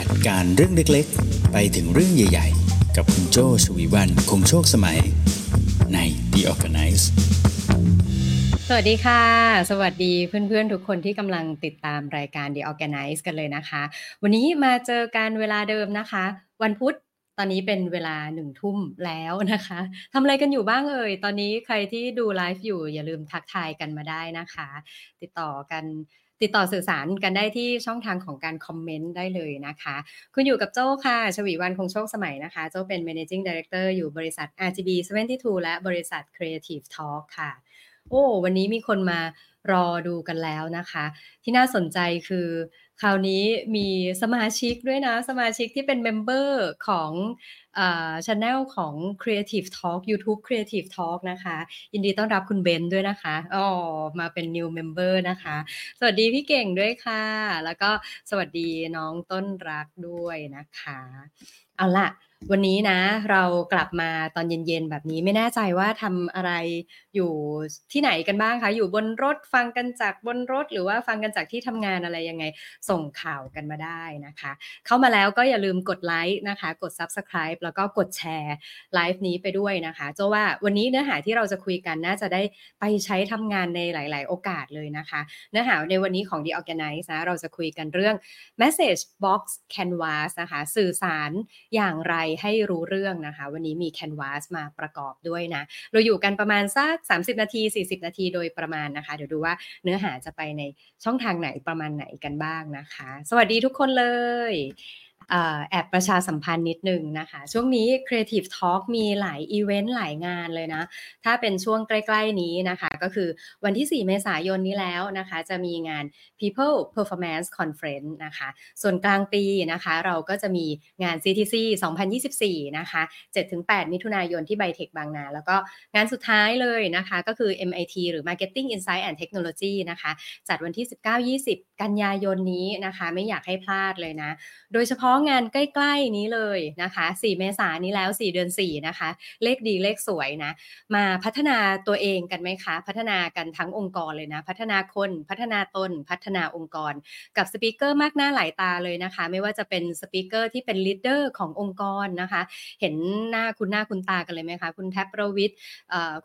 จัดการเรื่องเล็กๆ ไปถึงเรื่องใหญ่ๆ กับคุณโจชวีวันคงโชคสมัยใน The Organize สวัสดีค่ะ สวัสดีเพื่อนๆ ทุกคนที่กำลังติดตามรายการ The Organize กันเลยนะคะ วันนี้มาเจอกันเวลาเดิมนะคะ วันพุธตอนนี้เป็นเวลาหนึ่งทุ่มแล้วนะคะทำอะไรกันอยู่บ้างเอ่ย ตอนนี้ใครที่ดูไลฟ์อยู่อย่าลืมทักทายกันมาได้นะคะ ติดต่อกัน ติดต่อสื่อสารกันได้ที่ช่องทางของการ comment ได้เลยนะคะ คุณอยู่กับโจ้ค่ะ ชวีวันคงโชคสมัยนะคะ โจ้เป็น managing director อยู่บริษัท RGB 72และบริษัท Creative Talk ค่ะ โอ้ วันนี้มีคนมา รอดูกันแล้วนะคะ ที่น่าสนใจคือคราวนี้มีสมาชิกด้วยนะ สมาชิกที่เป็น member ของช anel ของ Creative Talk YouTube Creative Talk นะคะ ยินดีต้อนรับคุณเบนด้วยนะคะอ๋อมาเป็น new member นะคะ สวัสดีพี่เก่งด้วยค่ะ แล้วก็สวัสดีน้องต้นรักด้วยนะคะ เอาล่ะ วันนี้นะ เรากลับมาตอนเย็นๆ แบบนี้ไม่แน่ใจว่าทำอะไร อยู่ที่ไหนกันบ้างคะ อยู่บนรถฟังกันจากบนรถ หรือว่าฟังกันจากที่ทำงานอะไรยังไง ส่งข่าวกันมาได้นะคะ เข้ามาแล้วก็อย่าลืมกดไลค์นะคะ กด Subscribe แล้วก็กดแชร์ไลฟ์นี้ไปด้วยนะคะเจ้าว่าวันนี้เนื้อหาที่เราจะคุยกันน่าจะได้ไปใช้ทำงานในหลาย ๆ โอกาสเลยนะคะ เนื้อหาในวันนี้ของ The Organize นะเราจะคุยกันเรื่อง Message Box Canvas นะคะ สื่อสารอย่างไรให้รู้เรื่องนะคะ วันนี้มี Canvas มาประกอบด้วยนะ เราอยู่กันประมาณสัก30 นาที 40 นาทีโดยประมาณนะคะ เดี๋ยวดูว่าเนื้อหาจะไปในช่องทางไหนประมาณไหนกันบ้างนะคะ สวัสดีทุกคนเลย แอบประชาสัมพันธ์นิดนึงนะคะ ช่วงนี้ Creative Talk มีหลายอีเวนต์หลายงานเลยนะ ถ้าเป็นช่วงใกล้ ๆ นี้นะคะ ก็คือวันที่ 4 เมษายนนี้แล้วนะคะ จะมีงาน People Performance Conference นะคะ ส่วนกลางปีนะคะ เราก็จะมีงาน CTC 2024 นะคะ 7-8 มิถุนายนที่ไบเทคบางนา แล้วก็งานสุดท้ายเลยนะคะ ก็คือ MIT หรือ Marketing Insight and Technology นะคะ จัดวันที่ 19-20 กันยายนนี้นะคะ ไม่อยากให้พลาดเลยนะ โดยเฉพาะงานใกล้ๆนี้เลยนะคะ 4 เมษายนนี้แล้ว 4 เดือน 4 นะคะ เลขดีเลขสวยนะ มาพัฒนาตัวเองกันไหมคะ พัฒนากันทั้งองค์กรเลยนะ พัฒนาคน พัฒนาตน พัฒนาองค์กร กับ speaker มากหน้าหลายตาเลยนะคะ ไม่ว่าจะเป็น speaker ที่เป็น leader ขององค์กรนะคะ เห็นหน้าคุณหน้าคุณตากันเลยไหมคะ คุณแท็บประวิทย์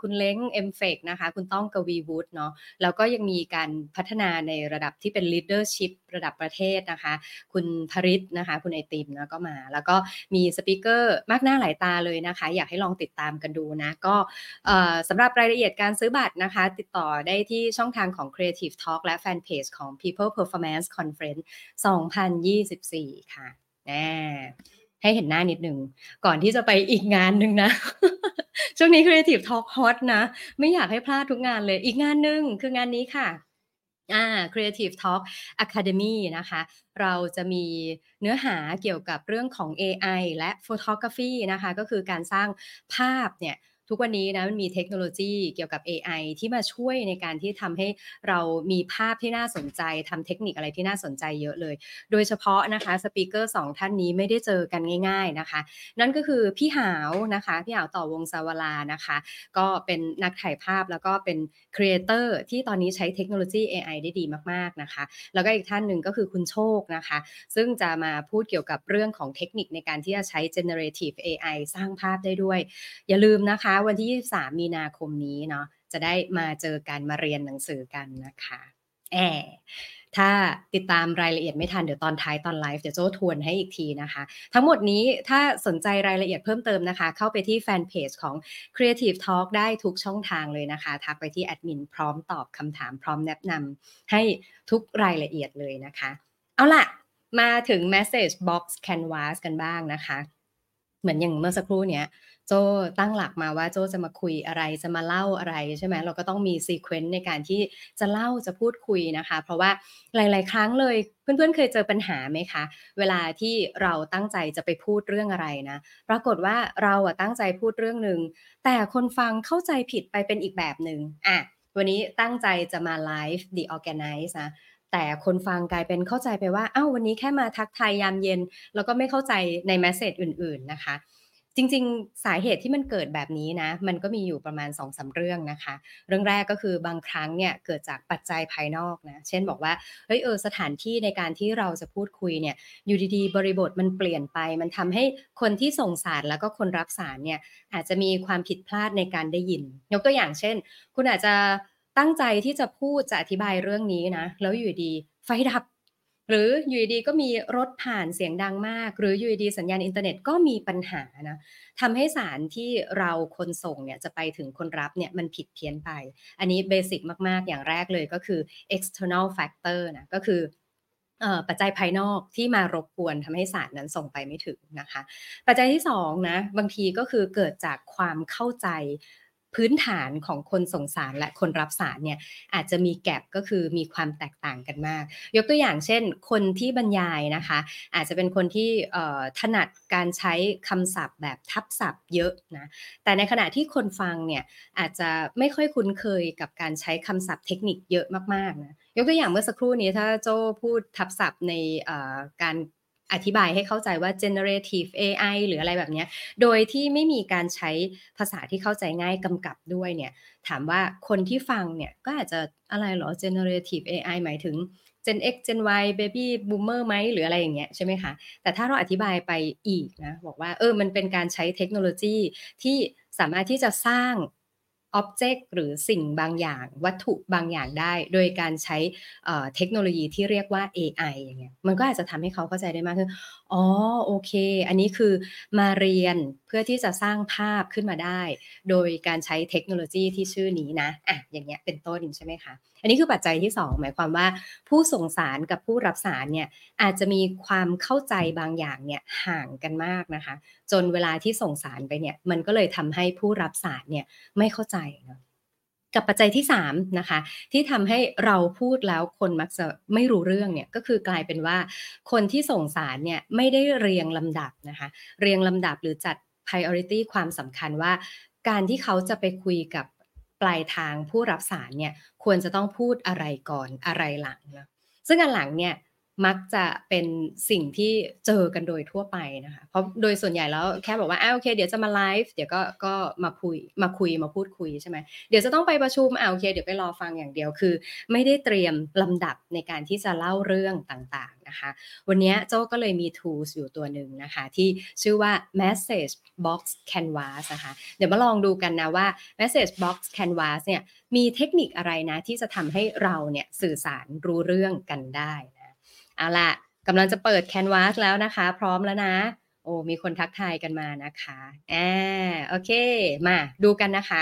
คุณเล้ง MFEC นะคะ คุณต้องกวีวุฒิเนาะ แล้วก็ยังมีการพัฒนาในระดับที่เป็น leadership ระดับประเทศนะคะ คุณพริษฐ์นะคะ คุณไอติมนะก็มา แล้วก็มี speaker มากหน้าหลายตาเลยนะคะ อยากให้ลองติดตามกันดูนะ ก็สำหรับรายละเอียดการซื้อบัตรนะคะ ติดต่อได้ที่ช่องทางของ Creative Talk และแฟนเพจของ People Performance Conference 2024 ค่ะแน่ให้เห็นหน้านิดหนึ่งก่อนที่จะไปอีกงานหนึ่งนะ ช่วงนี้ Creative Talk Hot นะ ไม่อยากให้พลาดทุกงานเลยอีกงานหนึ่งคืองานนี้ค่ะ อ่า Creative Talk Academy นะคะ เราจะมีเนื้อหาเกี่ยวกับเรื่องของ AI และ Photography นะคะ ก็คือการสร้างภาพเนี่ย ทุกวันนี้นะมันมีเทคโนโลยีเกี่ยวกับ AI ที่มาช่วยในการที่ทำให้เรามีภาพที่น่าสนใจทำเทคนิคอะไรที่น่าสนใจเยอะเลย โดยเฉพาะนะคะ speaker สองท่านนี้ไม่ได้เจอกันง่าย ๆนะคะ นั่นก็คือพี่หาวนะคะพี่หาวต่อวงศ์ ซาลวาลานะคะ ก็เป็นนักถ่ายภาพแล้วก็เป็น creator ที่ตอนนี้ใช้เทคโนโลยี AI ได้ดีมากๆนะคะ แล้วก็อีกท่านหนึ่งก็คือคุณโชคนะคะ ซึ่งจะมาพูดเกี่ยวกับเรื่องของเทคนิคในการที่จะใช้ generative AI สร้างภาพได้ด้วย อย่าลืมนะคะวันที่ 23 มีนาคมนี้เนาะจะได้มาเจอกันมาเรียนหนังสือกันนะคะอะถ้าติดตามรายละเอียดไม่ทันเดี๋ยวตอนท้ายตอนไลฟ์เดี๋ยวโจทวนให้อีกทีนะคะ ทั้งหมดนี้ถ้าสนใจรายละเอียดเพิ่มเติมนะคะ เข้าไปที่แฟนเพจของ Creative Talk ได้ทุกช่องทางเลยนะคะ ทักไปที่แอดมินพร้อมตอบคำถามพร้อมแนะนำให้ทุกรายละเอียดเลยนะคะ เอาล่ะ มาถึง Message Box Canvas กันบ้างนะคะ เหมือนอย่างเมื่อสักครู่เนี้ย โจตั้งหลักมาว่าโจจะมาคุยอะไรจะมาเล่าอะไรใช่ไหมเราก็ต้องมี sequence ในการที่จะเล่าจะพูดคุยนะคะ เพราะว่าหลาย ๆ ครั้งเลยเพื่อน ๆ เคยเจอปัญหาไหมคะ เวลาที่เราตั้งใจจะไปพูดเรื่องอะไรนะ ปรากฏว่าเราอะตั้งใจพูดเรื่องหนึ่งแต่คนฟังเข้าใจผิดไปเป็นอีกแบบหนึ่งอะวันนี้ตั้งใจจะมาไลฟ์ The Organize นะแต่คนฟังกลายเป็นเข้าใจไปว่าอ้าววันนี้แค่มาทักทายยามเย็น แล้วก็ไม่เข้าใจในแมสเซจอื่น ๆ นะคะ จริงๆ สาเหตุที่มันเกิดแบบนี้นะ มันก็มีอยู่ประมาณ2-3เรื่องนะคะ เรื่องแรกก็คือบางครั้งเนี่ยเกิดจากปัจจัยภายนอกนะ เช่นบอกว่า เฮ้ยเออสถานที่ในการที่เราจะพูดคุยเนี่ย อยู่ดีๆ บริบทมันเปลี่ยนไป มันทำให้คนที่ส่งสารแล้วก็คนรับสารเนี่ยอาจจะมีความผิดพลาดในการได้ยิน ยกตัวอย่างเช่น คุณอาจจะตั้งใจที่จะพูดจะอธิบายเรื่องนี้นะ แล้วอยู่ดีไฟดับ หรืออยู่ดีก็มีรถผ่านเสียงดังมาก หรืออยู่ดีสัญญาณอินเทอร์เน็ตก็มีปัญหานะทำให้สารที่เราคนส่งเนี่ยจะไปถึงคนรับเนี่ยมันผิดเพี้ยนไป อันนี้เบสิกมาก ๆ อย่างแรกเลยก็คือ external factor นะก็คือปัจจัยภายนอกที่มารบกวนทำให้สารนั้นส่งไปไม่ถึงนะคะ ปัจจัยที่2นะบางทีก็คือเกิดจากความเข้าใจ พื้นฐานของคนส่งสารและคนรับสารเนี่ยอาจจะมีแก p ก็คือมีความแตกต่างกันมาก ยกตัวอย่างเช่น คนที่บรรยายนะคะ อาจจะเป็นคนที่ถนัดการใช้คำศัพท์แบบทับศัพท์เยอะนะแต่ในขณะที่คนฟังเนี่ยอาจจะไม่ค่อยคุ้นเคยกับการใช้คำศัพท์เทคนิคเยอะมากๆนะยกตัวอย่างเมื่อสักครู่นี้ถ้าโจ้พูดทับศัพท์ในการ อธิบายให้เข้าใจว่า generative AI หรืออะไรแบบนี้ โดยที่ไม่มีการใช้ภาษาที่เข้าใจง่ายกำกับด้วยเนี่ย ถามว่าคนที่ฟังเนี่ยก็อาจจะอะไรหรอ generative AI หมายถึง Gen X Gen Y Baby Boomer ไหมหรืออะไรอย่างเงี้ยใช่ไหมคะ แต่ถ้าเราอธิบายไปอีกนะ บอกว่าเออมันเป็นการใช้เทคโนโลยีที่สามารถที่จะสร้าง อ็อบเจกต์หรือสิ่งบางอย่างวัตถุบางอย่างได้ โดยการใช้เทคโนโลยีที่เรียกว่า AI อย่างเงี้ยมันก็อาจจะทำให้เขาเข้าใจได้มากขึ้นอ๋อโอเค อันนี้คือมาเรียนเพื่อที่จะสร้างภาพขึ้นมาได้ โดยการใช้เทคโนโลยีที่ชื่อนี้นะอะอย่างเงี้ยเป็นต้นใช่ไหมคะ นนี้คือปัจจัยที่ 2 หมายความว่า ผู้ส่งสารกับผู้รับสารเนี่ยอาจจะมีความเข้าใจบางอย่างเนี่ยห่างกันมากนะคะ จนเวลาที่ส่งสารไปเนี่ยมันก็เลยทำให้ผู้รับสารเนี่ยไม่เข้าใจเนาะกับปัจจัยที่3นะคะที่ทำให้เราพูดแล้วคนมักจะไม่รู้เรื่องเนี่ยก็คือกลายเป็นว่า คนที่ส่งสารเนี่ยไม่ได้เรียงลำดับนะคะเรียงลำดับหรือจัด priority ความสำคัญว่า การที่เขาจะไปคุยกับ ปลายทางผู้รับสารเนี่ยควรจะต้องพูดอะไรก่อนอะไรหลังนะซึ่งอันหลังเนี่ย มักจะเป็นสิ่งที่เจอกันโดยทั่วไปนะคะ เพราะโดยส่วนใหญ่แล้วแค่บอกว่าอาโอเค เดี๋ยวจะมาไลฟ์เดี๋ยวก็ก็มาคุยมาคุยมาพูดคุยใช่ไหมเดี๋ยวจะต้องไปประชุมอาโอเค เดี๋ยวไปรอฟังอย่างเดียวคือ ไม่ได้เตรียมลำดับในการที่จะเล่าเรื่องต่างๆนะคะ วันนี้โจ้ก็เลยมี tools อยู่ตัวหนึ่งนะคะ ที่ชื่อว่า Message Box Canvas นะคะเดี๋ยวมาลองดูกันนะว่า Message Box Canvas เนี่ยมีเทคนิคอะไรนะที่จะทำให้เราเนี่ยสื่อสารรู้เรื่องกันได้ เอาล่ะกำลังจะเปิด Canvas แล้วนะคะ พร้อมแล้วนะ โอ้มีคนทักทายกันมานะคะแอาโอเค มาดูกันนะคะ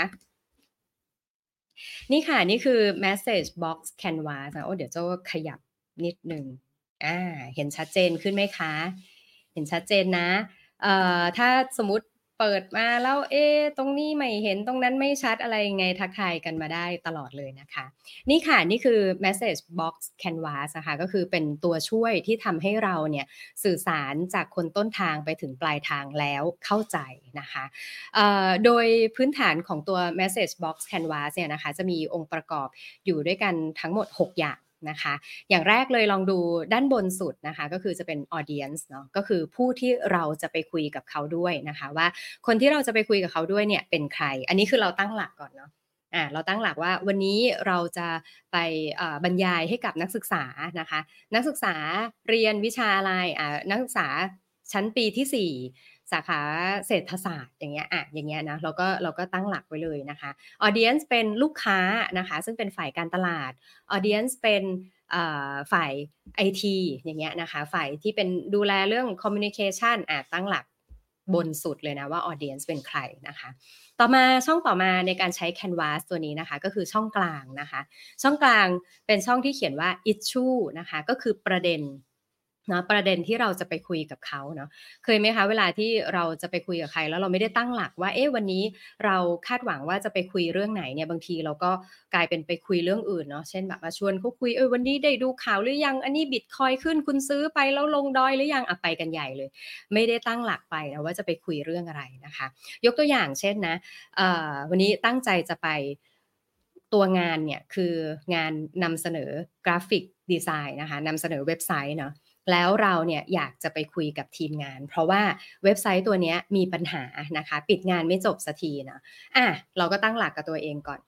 นี่ค่ะ นี่คือ Message Box Canvas นะโอ้เดี๋ยวจ้ขยับนิดหนึ่งอ่าเห็นชัดเจนขึ้นไหมคะ เห็นชัดเจนนะเอ่อถ้าสมมติ เปิดมาแล้วเอ๊ตรงนี้ไม่เห็นตรงนั้นไม่ชัดอะไรยังไงทักทายกันมาได้ตลอดเลยนะคะ นี่ค่ะ นี่คือ Message Box Canvas นะคะก็คือเป็นตัวช่วยที่ทำให้เราเนี่ยสื่อสารจากคนต้นทางไปถึงปลายทางแล้วเข้าใจนะคะโดยพื้นฐานของตัว Message Box Canvas เนี่ยนะคะ จะมีองค์ประกอบอยู่ด้วยกันทั้งหมด 6 อย่าง นะคะ อย่างแรกเลยลองดูด้านบนสุดนะคะ ก็คือจะเป็น Audience เนาะก็คือผู้ที่เราจะไปคุยกับเขาด้วยนะคะ ว่าคนที่เราจะไปคุยกับเขาด้วยเนี่ยเป็นใคร อันนี้คือเราตั้งหลักก่อนเนาะอ่าเราตั้งหลักว่าวันนี้เราจะไปบรรยายให้กับนักศึกษานะคะ นักศึกษาเรียนวิชาอะไรอ่านักศึกษาชั้นปีที่4 สาขาเศรษฐศาสตร์อย่างเงี้ยอะอย่างเงี้ยนะเราก็เราก็ตั้งหลักไว้เลยนะคะ Audience เป็นลูกค้านะคะซึ่งเป็นฝ่ายการตลาด Audience เป็นฝ่ายไอทีอย่างเงี้ยนะคะฝ่ายที่เป็นดูแลเรื่อง Communication อาตั้งหลักบนสุดเลยนะว่า Audience เป็นใครนะคะต่อมาช่องต่อมาในการใช้ Canvas ตัวนี้นะคะ ก็คือช่องกลางนะคะ ช่องกลางเป็นช่องที่เขียนว่า Issue นะคะ ก็คือประเด็น นะประเด็นที่เราจะไปคุยกับเขาเนาะเคยไหมคะ เวลาที่เราจะไปคุยกับใคร แล้วเราไม่ได้ตั้งหลักว่าเอ๊ะวันนี้เราคาดหวังว่าจะไปคุยเรื่องไหนเนี่ยบางทีเราก็กลายเป็นไปคุยเรื่องอื่นเนาะเช่นแบบว่าชวนเขาคุยเออวันนี้ได้ดูข่าวหรือยังอันนี้บิตคอยขึ้นคุณซื้อไปแล้วลงดอยหรือยังอะไปกันใหญ่เลย ไม่ได้ตั้งหลักไปนะว่าจะไปคุยเรื่องอะไรนะคะ ยกตัวอย่างเช่นนะเอ่อวันนี้ตั้งใจจะไปตัวงานเนี่ยคืองานนำเสนอ graphic design นะคะนำเสนอเว็บไซต์เนาะ แล้วเราเนี่ยอยากจะไปคุยกับทีมงาน เพราะว่าเว็บไซต์ตัวนี้มีปัญหานะคะ ปิดงานไม่จบสักทีนะอะเราก็ตั้งหลักกับตัวเองก่อน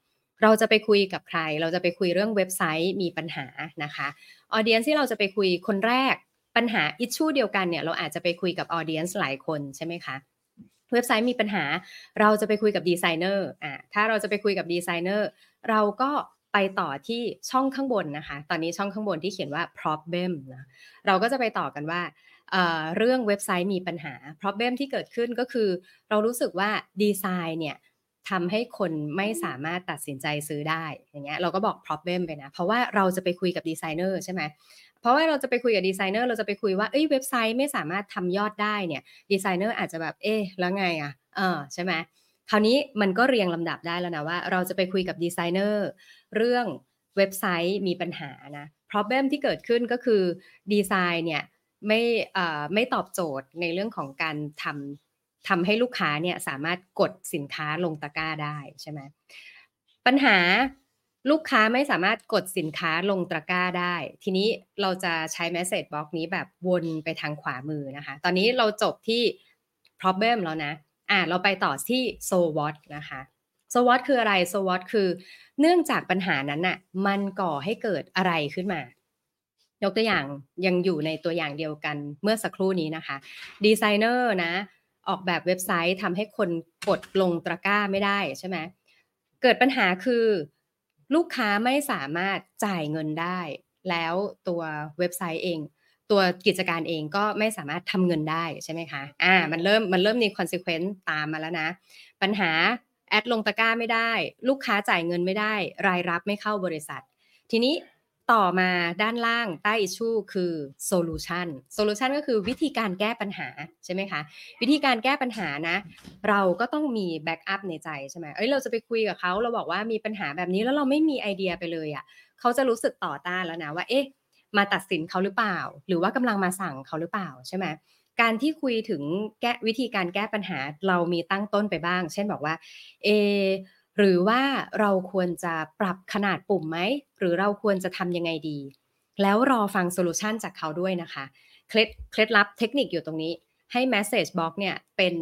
เราจะไปคุยกับใคร เราจะไปคุยเรื่องเว็บไซต์มีปัญหานะคะ audience ที่เราจะไปคุยคนแรกปัญหา issue เดียวกันเนี่ยเราอาจจะไปคุยกับ audience หลายคนใช่ไหมคะเว็บไซต์มีปัญหา เราจะไปคุยกับดีไซเนอร์อ่าถ้าเราจะไปคุยกับดีไซเนอร์เราก็ ไปต่อที่ช่องข้างบนนะคะ ตอนนี้ช่องข้างบนที่เขียนว่า problem นะเราก็จะไปต่อกันว่าเรื่องเว็บไซต์มีปัญหา problem ที่เกิดขึ้นก็คือ เรารู้สึกว่าดีไซน์เนี่ยทำให้คนไม่สามารถตัดสินใจซื้อได้ อย่างเงี้ยเราก็บอก problem ไปนะ เพราะว่าเราจะไปคุยกับดีไซเนอร์ใช่ไหมเพราะว่าเราจะไปคุยกับดีไซเนอร์เราจะไปคุยว่าเอ้ยเว็บไซต์ไม่สามารถทำยอดได้เนี่ยดีไซเนอร์อาจจะแบบเอ๊ะแล้วไงอะ่ะเออใช่ไหม คราวนี้มันก็เรียงลำดับได้แล้วนะว่า เราจะไปคุยกับดีไซเนอร์เรื่องเว็บไซต์มีปัญหานะ problem ที่เกิดขึ้นก็คือดีไซน์เนี่ยไม่ไม่ตอบโจทย์ในเรื่องของการทำทำให้ลูกค้าเนี่ยสามารถกดสินค้าลงตะกร้าได้ใช่ไหมปัญหาลูกค้าไม่สามารถกดสินค้าลงตะกร้าได้ ทีนี้เราจะใช้ message box นี้แบบวนไปทางขวามือนะคะ ตอนนี้เราจบที่ problem แล้วนะ อ่าเราไปต่อที่ so what นะคะ so what คืออะไร so what คือเนื่องจากปัญหานั้นน่ะมันก่อให้เกิดอะไรขึ้นมา ยกตัวอย่างยังอยู่ในตัวอย่างเดียวกันเมื่อสักครู่นี้นะคะ ดีไซเนอร์นะ ออกแบบเว็บไซต์ทำให้คนกดลงตะกร้าไม่ได้ใช่ไหมเกิดปัญหาคือลูกค้าไม่สามารถจ่ายเงินได้ แล้วตัวเว็บไซต์เอง ตัวกิจการเองก็ไม่สามารถทำเงินได้ใช่ไหมคะอ่ามันเริ่มมันเริ่มมีคอนซ e เควนต์ตามมาแล้วนะ ปัญหา add ลงตะกร้าไม่ได้ ลูกค้าจ่ายเงินไม่ได้ รายรับไม่เข้าบริษัท ทีนี้ต่อมาด้านล่างใต้ issue คือ solution solution ก็คือวิธีการแก้ปัญหาใช่ไหมคะ วิธีการแก้ปัญหานะ เราก็ต้องมี backup ในใจใช่ไหมเอ้ยเราจะไปคุยกับเขาเราบอกว่ามีปัญหาแบบนี้แล้วเราไม่มีไอเดียไปเลยอะ่ะเขาจะรู้สึกต่อต้านแล้วนะว่าเอ๊ะ มาตัดสินเขาหรือเปล่า หรือว่ากำลังมาสั่งเขาหรือเปล่าใช่ไหมการที่คุยถึงแก้วิธีการแก้ปัญหาเรามีตั้งต้นไปบ้าง เช่นบอกว่าเอหรือว่าเราควรจะปรับขนาดปุ่มไหม หรือเราควรจะทำยังไงดี แล้วรอฟัง solution จากเขาด้วยนะคะ เคล็ดเคล็ดลับเทคนิคอยู่ตรงนี้ ให้ Message Box เนี่ยเป็น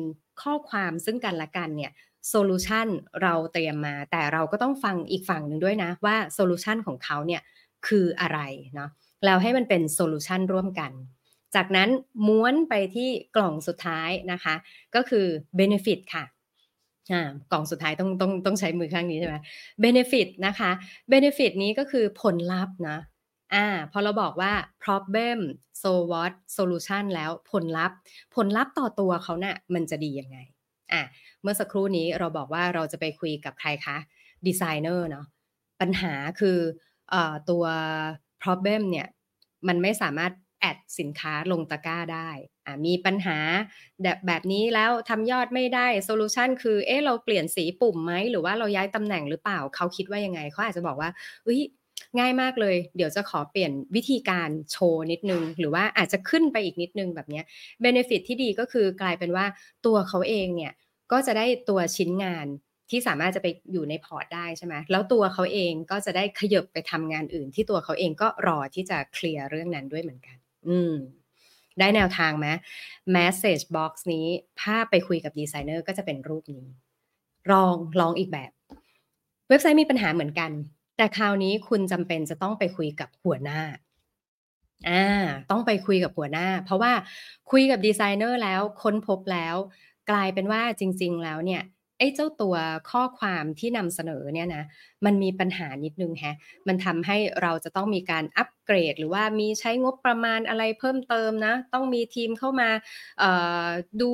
ข้อความซึ่งกันและกันเนี่ย solution เราเตรียมมา แต่เราก็ต้องฟังอีกฝั่งหนึ่งด้วยนะ ว่า solution ของเขาเนี่ย คืออะไรเนาะแล้วให้มันเป็น solution ร่วมกัน จากนั้นม้วนไปที่กล่องสุดท้ายนะคะ ก็คือ Benefit ค่ะกล่องสุดท้ายต้องต้องต้องใช้มือข้างนี้ใช่ไหม benefit นะคะ benefit นี้ก็คือผลลัพธ์นะอ่าพอเราบอกว่า problem so what solution แล้วผลลัพธ์ ผลลัพธ์ต่อตัวเขาเนะ่ยมันจะดียังไงอะเมื่อสักครู่นี้เราบอกว่าเราจะไปคุยกับใครคะดีไซเนอร์เนาะปัญหาคือ ตัว problem เนี่ยมันไม่สามารถ add สินค้าลงตะกร้าได้มีปัญหาแบบแบบนี้แล้วทำยอดไม่ได้ solution คือเอ๊ะเราเปลี่ยนสีปุ่มไหมหรือว่าเราย้ายตำแหน่งหรือเปล่าเขาคิดว่ายังไงเขาอาจจะบอกว่าเฮ้ยง่ายมากเลย เดี๋ยวจะขอเปลี่ยนวิธีการโชว์นิดนึง หรือว่าอาจจะขึ้นไปอีกนิดนึงแบบนี้เบนฟิตที่ดีก็คือกลายเป็นว่าตัวเขาเองเนี่ยก็จะได้ตัวชิ้นงาน ที่สามารถจะไปอยู่ในพอร์ตได้ใช่ไหมแล้วตัวเขาเองก็จะได้ขยบไปทำงานอื่น ที่ตัวเขาเองก็รอที่จะเคลียร์เรื่องนั้นด้วยเหมือนกัน อืม ได้แนวทางไหม message box นี้ถ้าไปคุยกับดีไซเนอร์ก็จะเป็นรูปนี้ ลองลองอีกแบบ เว็บไซต์มีปัญหาเหมือนกัน แต่คราวนี้คุณจำเป็นจะต้องไปคุยกับหัวหน้าอ่าต้องไปคุยกับหัวหน้า เพราะว่าคุยกับดีไซเนอร์แล้วค้นพบแล้ว กลายเป็นว่าจริง ๆ แล้วเนี่ย ไอ้เจ้าตัวข้อความที่นำเสนอเนี่ยนะมันมีปัญหานิดนึงแฮะมันทำให้เราจะต้องมีการอัปเกรด หรือว่ามีใช้งบประมาณอะไรเพิ่มเติมนะ ต้องมีทีมเข้ามาดู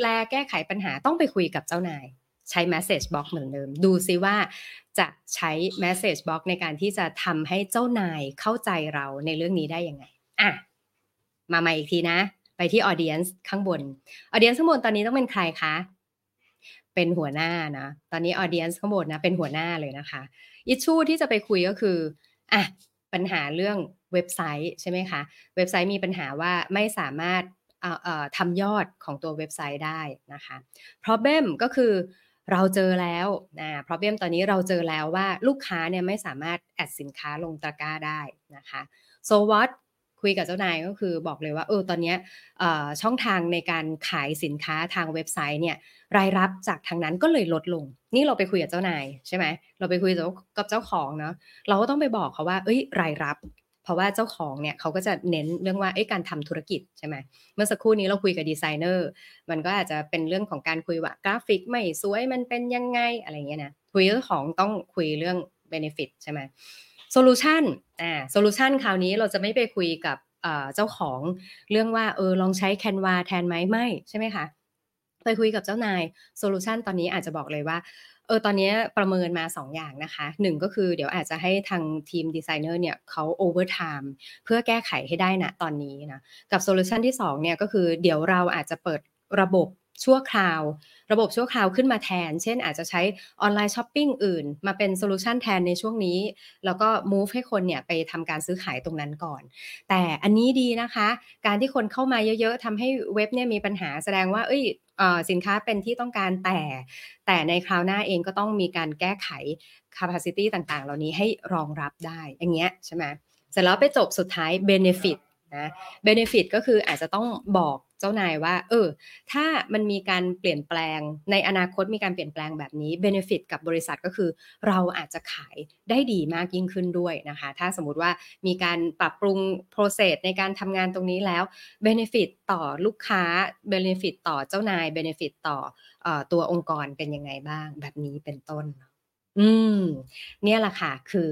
แลแก้ไขปัญหาต้องไปคุยกับเจ้านาย ใช้ message box เหมือนเดิม ดูซิว่าจะใช้ message box ในการที่จะทำให้เจ้านายเข้าใจเราในเรื่องนี้ได้ยังไงอะมาใหม่อีกทีนะ ไปที่ audience ข้างบน audience ข้างบนตอนนี้ต้องเป็นใครคะ เป็นหัวหน้านะ ตอนนี้ออเดียนส์ข้างบนนะเป็นหัวหน้าเลยนะคะอิชชูที่จะไปคุยก็คืออะปัญหาเรื่องเว็บไซต์ใช่ไหมคะ เว็บไซต์มีปัญหาว่าไม่สามารถทำยอดของตัวเว็บไซต์ได้นะคะ problem ก็คือเราเจอแล้วนะ problem ตอนนี้เราเจอแล้วว่าลูกค้าเนี่ยไม่สามารถแอดสินค้าลงตะกร้าได้นะคะ so what คุยกับเจ้านายก็คือบอกเลยว่าเออตอนนี้ช่องทางในการขายสินค้าทางเว็บไซต์เนี่ยรายรับจากทางนั้นก็เลยลดลง นี่เราไปคุยกับเจ้านายใช่ไหมเราไปคุยกับเจ้าของเนาะเราก็ต้องไปบอกเขาว่า เอ้ย รายรับ เพราะว่าเจ้าของเนี่ยเขาก็จะเน้นเรื่องว่าการทำธุรกิจใช่ไหมเมื่อสักครู่นี้เราคุยกับดีไซเนอร์มันก็อาจจะเป็นเรื่องของการคุยว่ากราฟิกไม่สวยมันเป็นยังไงอะไรเงี้ยนะคุยเจ้าของต้องคุยเรื่อง benefit ใช่ไหม solution อ่า solution คราวนี้เราจะไม่ไปคุยกับเจ้าของเรื่องว่าเออลองใช้ Canva แทนไหมไม่ใช่ไหมคะไปคุยกับเจ้านายsolution ตอนนี้อาจจะบอกเลยว่าเออตอนนี้ประเมินมา2 อย่างนะคะหนึ่งก็คือเดี๋ยวอาจจะให้ทางทีมดีไซเนอร์เนี่ยเขา overtime เพื่อแก้ไขให้ได้นะตอนนี้นะกับ solution ที่2เนี่ยก็คือเดี๋ยวเราอาจจะเปิดระบบ ชั่วคราว ระบบชั่วคราวขึ้นมาแทน เช่นอาจจะใช้ online shopping อื่น มาเป็น solution แทนในช่วงนี้ แล้วก็ move ให้คนเนี่ยไปทำการซื้อขายตรงนั้นก่อน แต่อันนี้ดีนะคะ การที่คนเข้ามาเยอะๆทำให้เว็บเนี่ยมีปัญหาแสดงว่า เอ้ยสินค้าเป็นที่ต้องการแต่ แต่ในคราวหน้าเองก็ต้องมีการแก้ไข capacity ต่างๆ เหล่านี้ให้รองรับได้อย่างเงี้ยใช่ไหมเสร็จแล้วไปจบสุดท้าย benefit นะเบนฟิตก็คืออาจจะต้องบอก เจ้านายว่า เออ ถ้ามันมีการเปลี่ยนแปลงในอนาคตมีการเปลี่ยนแปลงแบบนี้เบนฟิตกับบริษัทก็คือ เราอาจจะขายได้ดีมากยิ่งขึ้นด้วยนะคะ ถ้าสมมติว่ามีการปรับปรุง process ในการทำงานตรงนี้แล้ว benefit ต่อลูกค้า benefit ต่อเจ้านาย benefit ต่อตัวองค์กรเป็นยังไงบ้าง แบบนี้เป็นต้น อืม เนี่ยแหละค่ะ คือ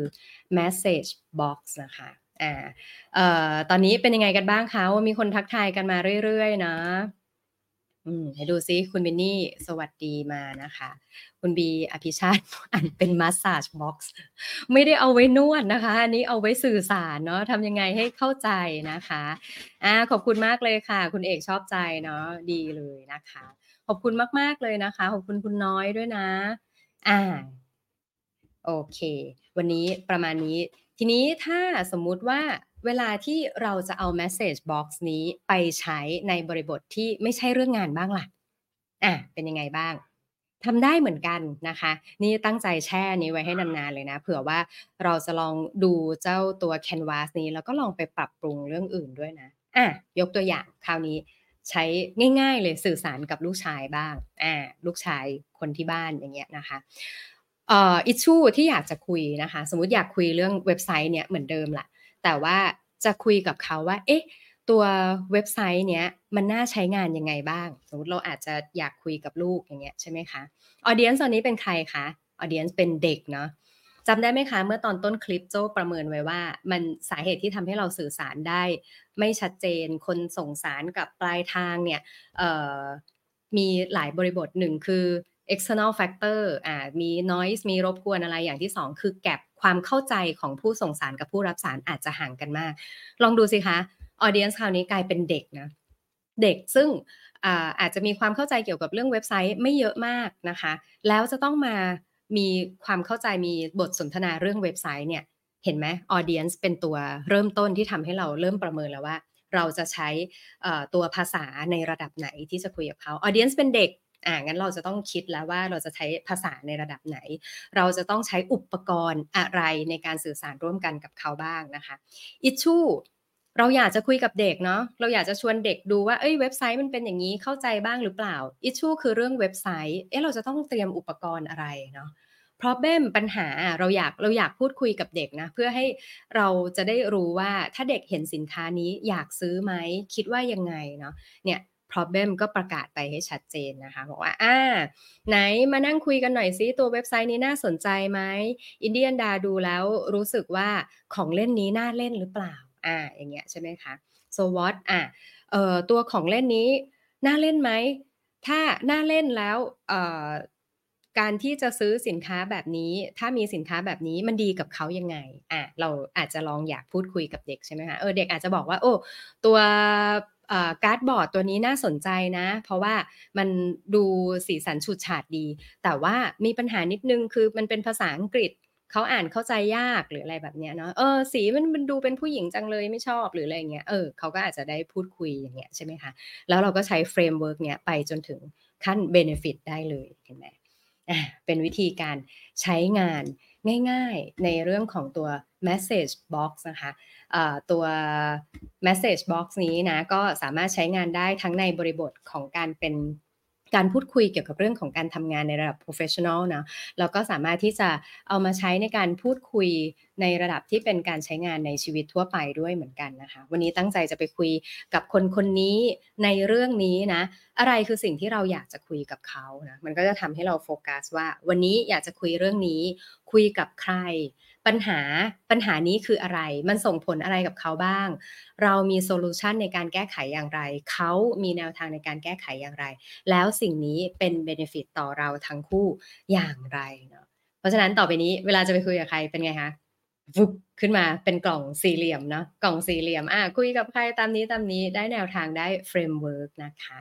message box นะคะ อ่าเอ่อตอนนี้เป็นยังไงกันบ้างคะว่ามีคนทักทายกันมาเรื่อยๆนะอืมให้ดูซิคุณบินนี่สวัสดีมานะคะ คุณบีอภิชาติอันเป็นมัสซาจบ็อกซ์ไม่ได้เอาไว้นวดนะคะ อันนี้เอาไว้สื่อสารเนาะทำยังไงให้เข้าใจนะคะอ่าขอบคุณมากเลยค่ะ คุณเอกชอบใจเนาะดีเลยนะคะ ขอบคุณมากๆเลยนะคะ ขอบคุณคุณน้อยด้วยนะ อ่า โอเค วันนี้ประมาณนี้ ทีนี้ถ้าสมมุติว่าเวลาที่เราจะเอา message box นี้ไปใช้ในบริบทที่ไม่ใช่เรื่องงานบ้างล่ะ อะ เป็นยังไงบ้างทำได้เหมือนกันนะคะ นี่ตั้งใจแช่นี้ไว้ให้นานๆเลยนะ เผื่อว่าเราจะลองดูเจ้าตัว canvas นี้ แล้วก็ลองไปปรับปรุงเรื่องอื่นด้วยนะ อะ ยกตัวอย่างคราวนี้ใช้ง่าย ๆ เลยสื่อสารกับลูกชายบ้าง อ่า ลูกชายคนที่บ้านอย่างเงี้ยนะคะ อิชชูที่อยากจะคุยนะคะ สมมติอยากคุยเรื่องเว็บไซต์เนี่ยเหมือนเดิมแหละแต่ว่าจะคุยกับเขาว่า เอ๊ะ ตัวเว็บไซต์เนี้ยมันน่าใช้งานยังไงบ้าง สมมติเราอาจจะอยากคุยกับลูกอย่างเงี้ยใช่ไหมคะออเดียนตอนนี้เป็นใครคะออเดียนเป็นเด็กเนาะจำได้ไหมคะ เมื่อตอนต้นคลิปโจ้ประเมินไว้ว่า มันสาเหตุที่ทำให้เราสื่อสารได้ ไม่ชัดเจนคนส่งสารกับปลายทางเนี่ยมีหลายบริบทหนึ่งคือ external factor อ่ามี noise มีรบกวนอะไรอย่างที่ 2 คือแกลบความเข้าใจของผู้ส่งสารกับผู้รับสารอาจจะห่างกันมาก ลองดูสิคะ audience คราวนี้กลายเป็นเด็กนะ เด็กซึ่งอาอาจจะมีความเข้าใจเกี่ยวกับเรื่องเว็บไซต์ไม่เยอะมากนะคะ แล้วจะต้องมามีความเข้าใจมีบทสนทนาเรื่องเว็บไซต์เนี่ย เห็นไหม audience เป็นตัวเริ่มต้นที่ทำให้เราเริ่มประเมินแล้วว่า เราจะใช้ตัวภาษาในระดับไหนที่จะคุยกับเขา audience เป็นเด็ก อ่างั้นเราจะต้องคิดแล้วว่าเราจะใช้ภาษาในระดับไหน เราจะต้องใช้อุปกรณ์อะไรในการสื่อสารร่วมกันกับเขาบ้างนะคะอิชชูเราอยากจะคุยกับเด็กเนาะเราอยากจะชวนเด็กดูว่าเอ้ยเว็บไซต์มันเป็นอย่างนี้เข้าใจบ้างหรือเปล่าอิชชูคือเรื่องเว็บไซต์เอ๊ะเราจะต้องเตรียมอุปกรณ์อะไรเนาะ problem ปัญหาเราอยากเราอยากพูดคุยกับเด็กนะ เพื่อให้เราจะได้รู้ว่าถ้าเด็กเห็นสินค้านี้อยากซื้อไหมคิดว่ายังไงเนาะเนี่ย problem ก็ประกาศไปให้ชัดเจนนะคะบอกว่าอ่าไหนมานั่งคุยกันหน่อยซิตัวเว็บไซต์นี้น่าสนใจไหมอินเดียนดาดูแล้วรู้สึกว่าของเล่นนี้น่าเล่นหรือเปล่าอ่าอย่างเงี้ยใช่ไหมคะ so what อะเอ่อตัวของเล่นนี้น่าเล่นไหมถ้าน่าเล่นแล้วเอ่อการที่จะซื้อสินค้าแบบนี้ ถ้ามีสินค้าแบบนี้มันดีกับเขายังไงอะเราอาจจะลองอยากพูดคุยกับเด็กใช่ไหมคะเออเด็กอาจจะบอกว่า โอ้ตัว cardboard ตัวนี้น่าสนใจนะ เพราะว่ามันดูสีสันฉูดฉาดดี แต่ว่ามีปัญหานิดนึงคือมันเป็นภาษาอังกฤษเขาอ่านเข้าใจยากหรืออะไรแบบเนี้ยเนาะเออสีมันมันดูเป็นผู้หญิงจังเลยไม่ชอบหรืออะไรเงี้ยเออเขาก็อาจจะได้พูดคุยอย่างเงี้ยใช่ไหมคะแล้วเราก็ใช้ framework เนี้ยไปจนถึงขั้น benefit ได้เลยเห็นไหมอ่าเป็นวิธีการใช้งาน ง่ายๆ ในเรื่องของตัว message box นะคะตัว message box นี้นะก็สามารถใช้งานได้ทั้งในบริบทของการเป็น การพูดคุยเกี่ยวกับเรื่องของการทำงานในระดับ professional นะแล้วก็สามารถที่จะเอามาใช้ในการพูดคุยในระดับที่เป็นการใช้งานในชีวิตทั่วไปด้วยเหมือนกันนะคะ วันนี้ตั้งใจจะไปคุยกับคนคนนี้ในเรื่องนี้นะ อะไรคือสิ่งที่เราอยากจะคุยกับเขานะมันก็จะทำให้เราโฟกัสว่า วันนี้อยากจะคุยเรื่องนี้ คุยกับใคร ปัญหาปัญหานี้คืออะไร มันส่งผลอะไรกับเขาบ้าง เรามี solution ในการแก้ไขอย่างไร เขามีแนวทางในการแก้ไขอย่างไร แล้วสิ่งนี้เป็น benefit ต่อเราทั้งคู่อย่างไรเนาะเพราะฉะนั้นต่อไปนี้เวลาจะไปคุยกับใครเป็นไงคะวุบขึ้นมาเป็นกล่องสี่เหลี่ยมเนาะกล่องสี่เหลี่ยมอะคุยกับใครตามนี้ตามนี้ได้แนวทางได้ framework นะคะ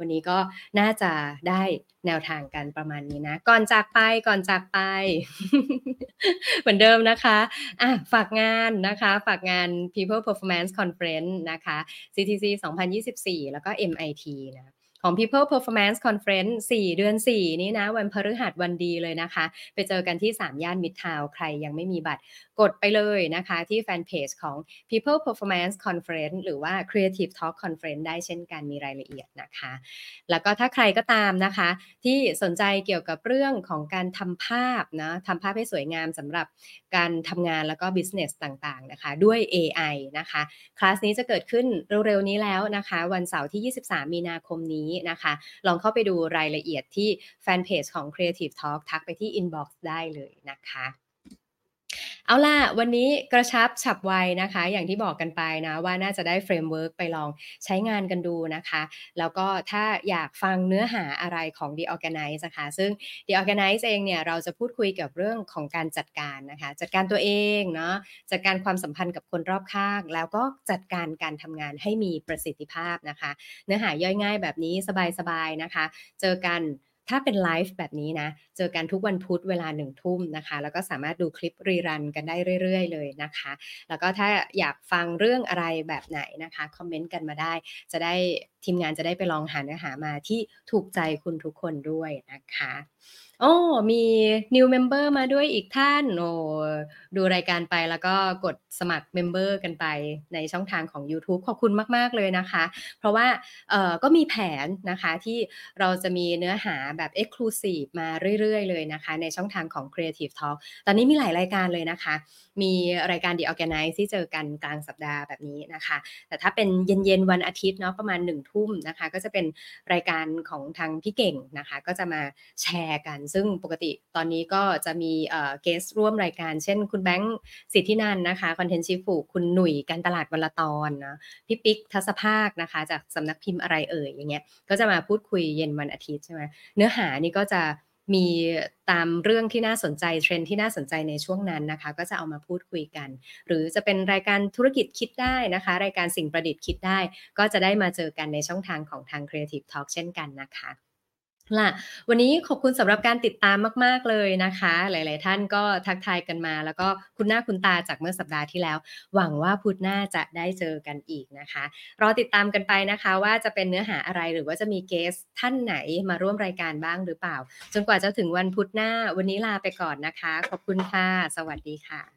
วันนี้ก็น่าจะได้แนวทางกันประมาณนี้นะ ก่อนจากไปก่อนจากไป เหมือนเดิมนะคะอะฝากงานนะคะ ฝากงาน People Performance Conference นะคะ CTC 2024 แล้วก็ MIT นะ ของ People Performance Conference 4 เดือน 4 นี้นะ วันพฤหัสวันดีเลยนะคะ ไปเจอกันที่ 3 ย่านมิตรทาวใครยังไม่มีบัตรกดไปเลยนะคะ ที่แฟนเพจของ People Performance Conference หรือว่า Creative Talk Conference ได้เช่นกันมีรายละเอียดนะคะ แล้วก็ถ้าใครก็ตามนะคะ ที่สนใจเกี่ยวกับเรื่องของการทำภาพนะทำภาพให้สวยงามสำหรับการทำงานแล้วก็ business ต่างๆนะคะ ด้วย AI นะคะ คลาสนี้จะเกิดขึ้นเร็วๆนี้แล้วนะคะ วันเสาร์ที่ 23 มีนาคมนี้นะคะ ลองเข้าไปดูรายละเอียดที่แฟนเพจของ Creative Talk ทักไปที่ inbox ได้เลยนะคะ เอาล่ะ วันนี้กระชับฉับไวนะคะ อย่างที่บอกกันไปนะ ว่าน่าจะได้ framework ไปลองใช้งานกันดูนะคะ แล้วก็ถ้าอยากฟังเนื้อหาอะไรของ The Organize นะคะ ซึ่ง The Organize เองเนี่ย เราจะพูดคุยกับเรื่องของการจัดการนะคะ จัดการตัวเองเนาะจัดการความสัมพันธ์กับคนรอบข้าง แล้วก็จัดการการทำงานให้มีประสิทธิภาพนะคะ เนื้อหาย่อยง่ายแบบนี้สบายๆนะคะ เจอกัน ถ้าเป็นไลฟ์แบบนี้นะ เจอกันทุกวันพุธเวลาหนึ่งทุ่มนะคะ แล้วก็สามารถดูคลิปรีรันกันได้เรื่อยๆ เลยนะคะ แล้วก็ถ้าอยากฟังเรื่องอะไรแบบไหนนะคะ คอมเมนต์กันมาได้ จะได้ทีมงานจะได้ไปลองหาเนื้อหามาที่ถูกใจคุณทุกคนด้วยนะคะโอ้มี new member มาด้วยอีกท่านโอ้ดูรายการไปแล้วก็กดสมัคร member กันไปในช่องทางของ YouTube ขอบคุณมาก ๆ เลยนะคะ เพราะว่าเอ่อก็มีแผนนะคะที่เราจะมีเนื้อหาแบบ exclusive มาเรื่อย ๆ เลยนะคะ ในช่องทางของ Creative Talk ตอนนี้มีหลายรายการเลยนะคะ มีรายการ The Organize ที่เจอกันกลางสัปดาห์แบบนี้นะคะ แต่ถ้าเป็นเย็น ๆ วันอาทิตย์เนาะประมาณ1ทุ่มนะคะ ก็จะเป็นรายการของทางพี่เก่งนะคะ ก็จะมาแชร์กัน ซึ่งปกติตอนนี้ก็จะมีเอ่อเกสร่วมรายการ เช่น คุณแบงค์สิทธินันนะคะคอนเทนต์ชีฟูคุณหนุ่ยการตลาดวันละตอนนะพี่ปิ๊กทัศภาคนะคะ จากสำนักพิมพ์อะไรเอ่ยอย่างเงี้ยก็จะมาพูดคุยเย็นวันอาทิตย์ใช่ไหมเนื้อหานี่ก็จะ มีตามเรื่องที่น่าสนใจเทรนที่น่าสนใจในช่วงนั้นนะคะ ก็จะเอามาพูดคุยกัน หรือจะเป็นรายการธุรกิจคิดได้นะคะ รายการสิ่งประดิษฐ์คิดได้ ก็จะได้มาเจอกันในช่องทางของทาง Creative Talk เช่นกันนะคะ ล่ะวันนี้ขอบคุณสำหรับการติดตามมาก ๆ เลยนะคะ หลาย ๆ ท่านก็ทักทายกันมา แล้วก็คุณหน้าคุณตาจากเมื่อสัปดาห์ที่แล้ว หวังว่าพุธหน้าจะได้เจอกันอีกนะคะ รอติดตามกันไปนะคะว่าจะเป็นเนื้อหาอะไรหรือว่าจะมีเกสท่านไหนมาร่วมรายการบ้างหรือเปล่า จนกว่าจะถึงวันพุธหน้า วันนี้ลาไปก่อนนะคะ ขอบคุณค่ะ สวัสดีค่ะ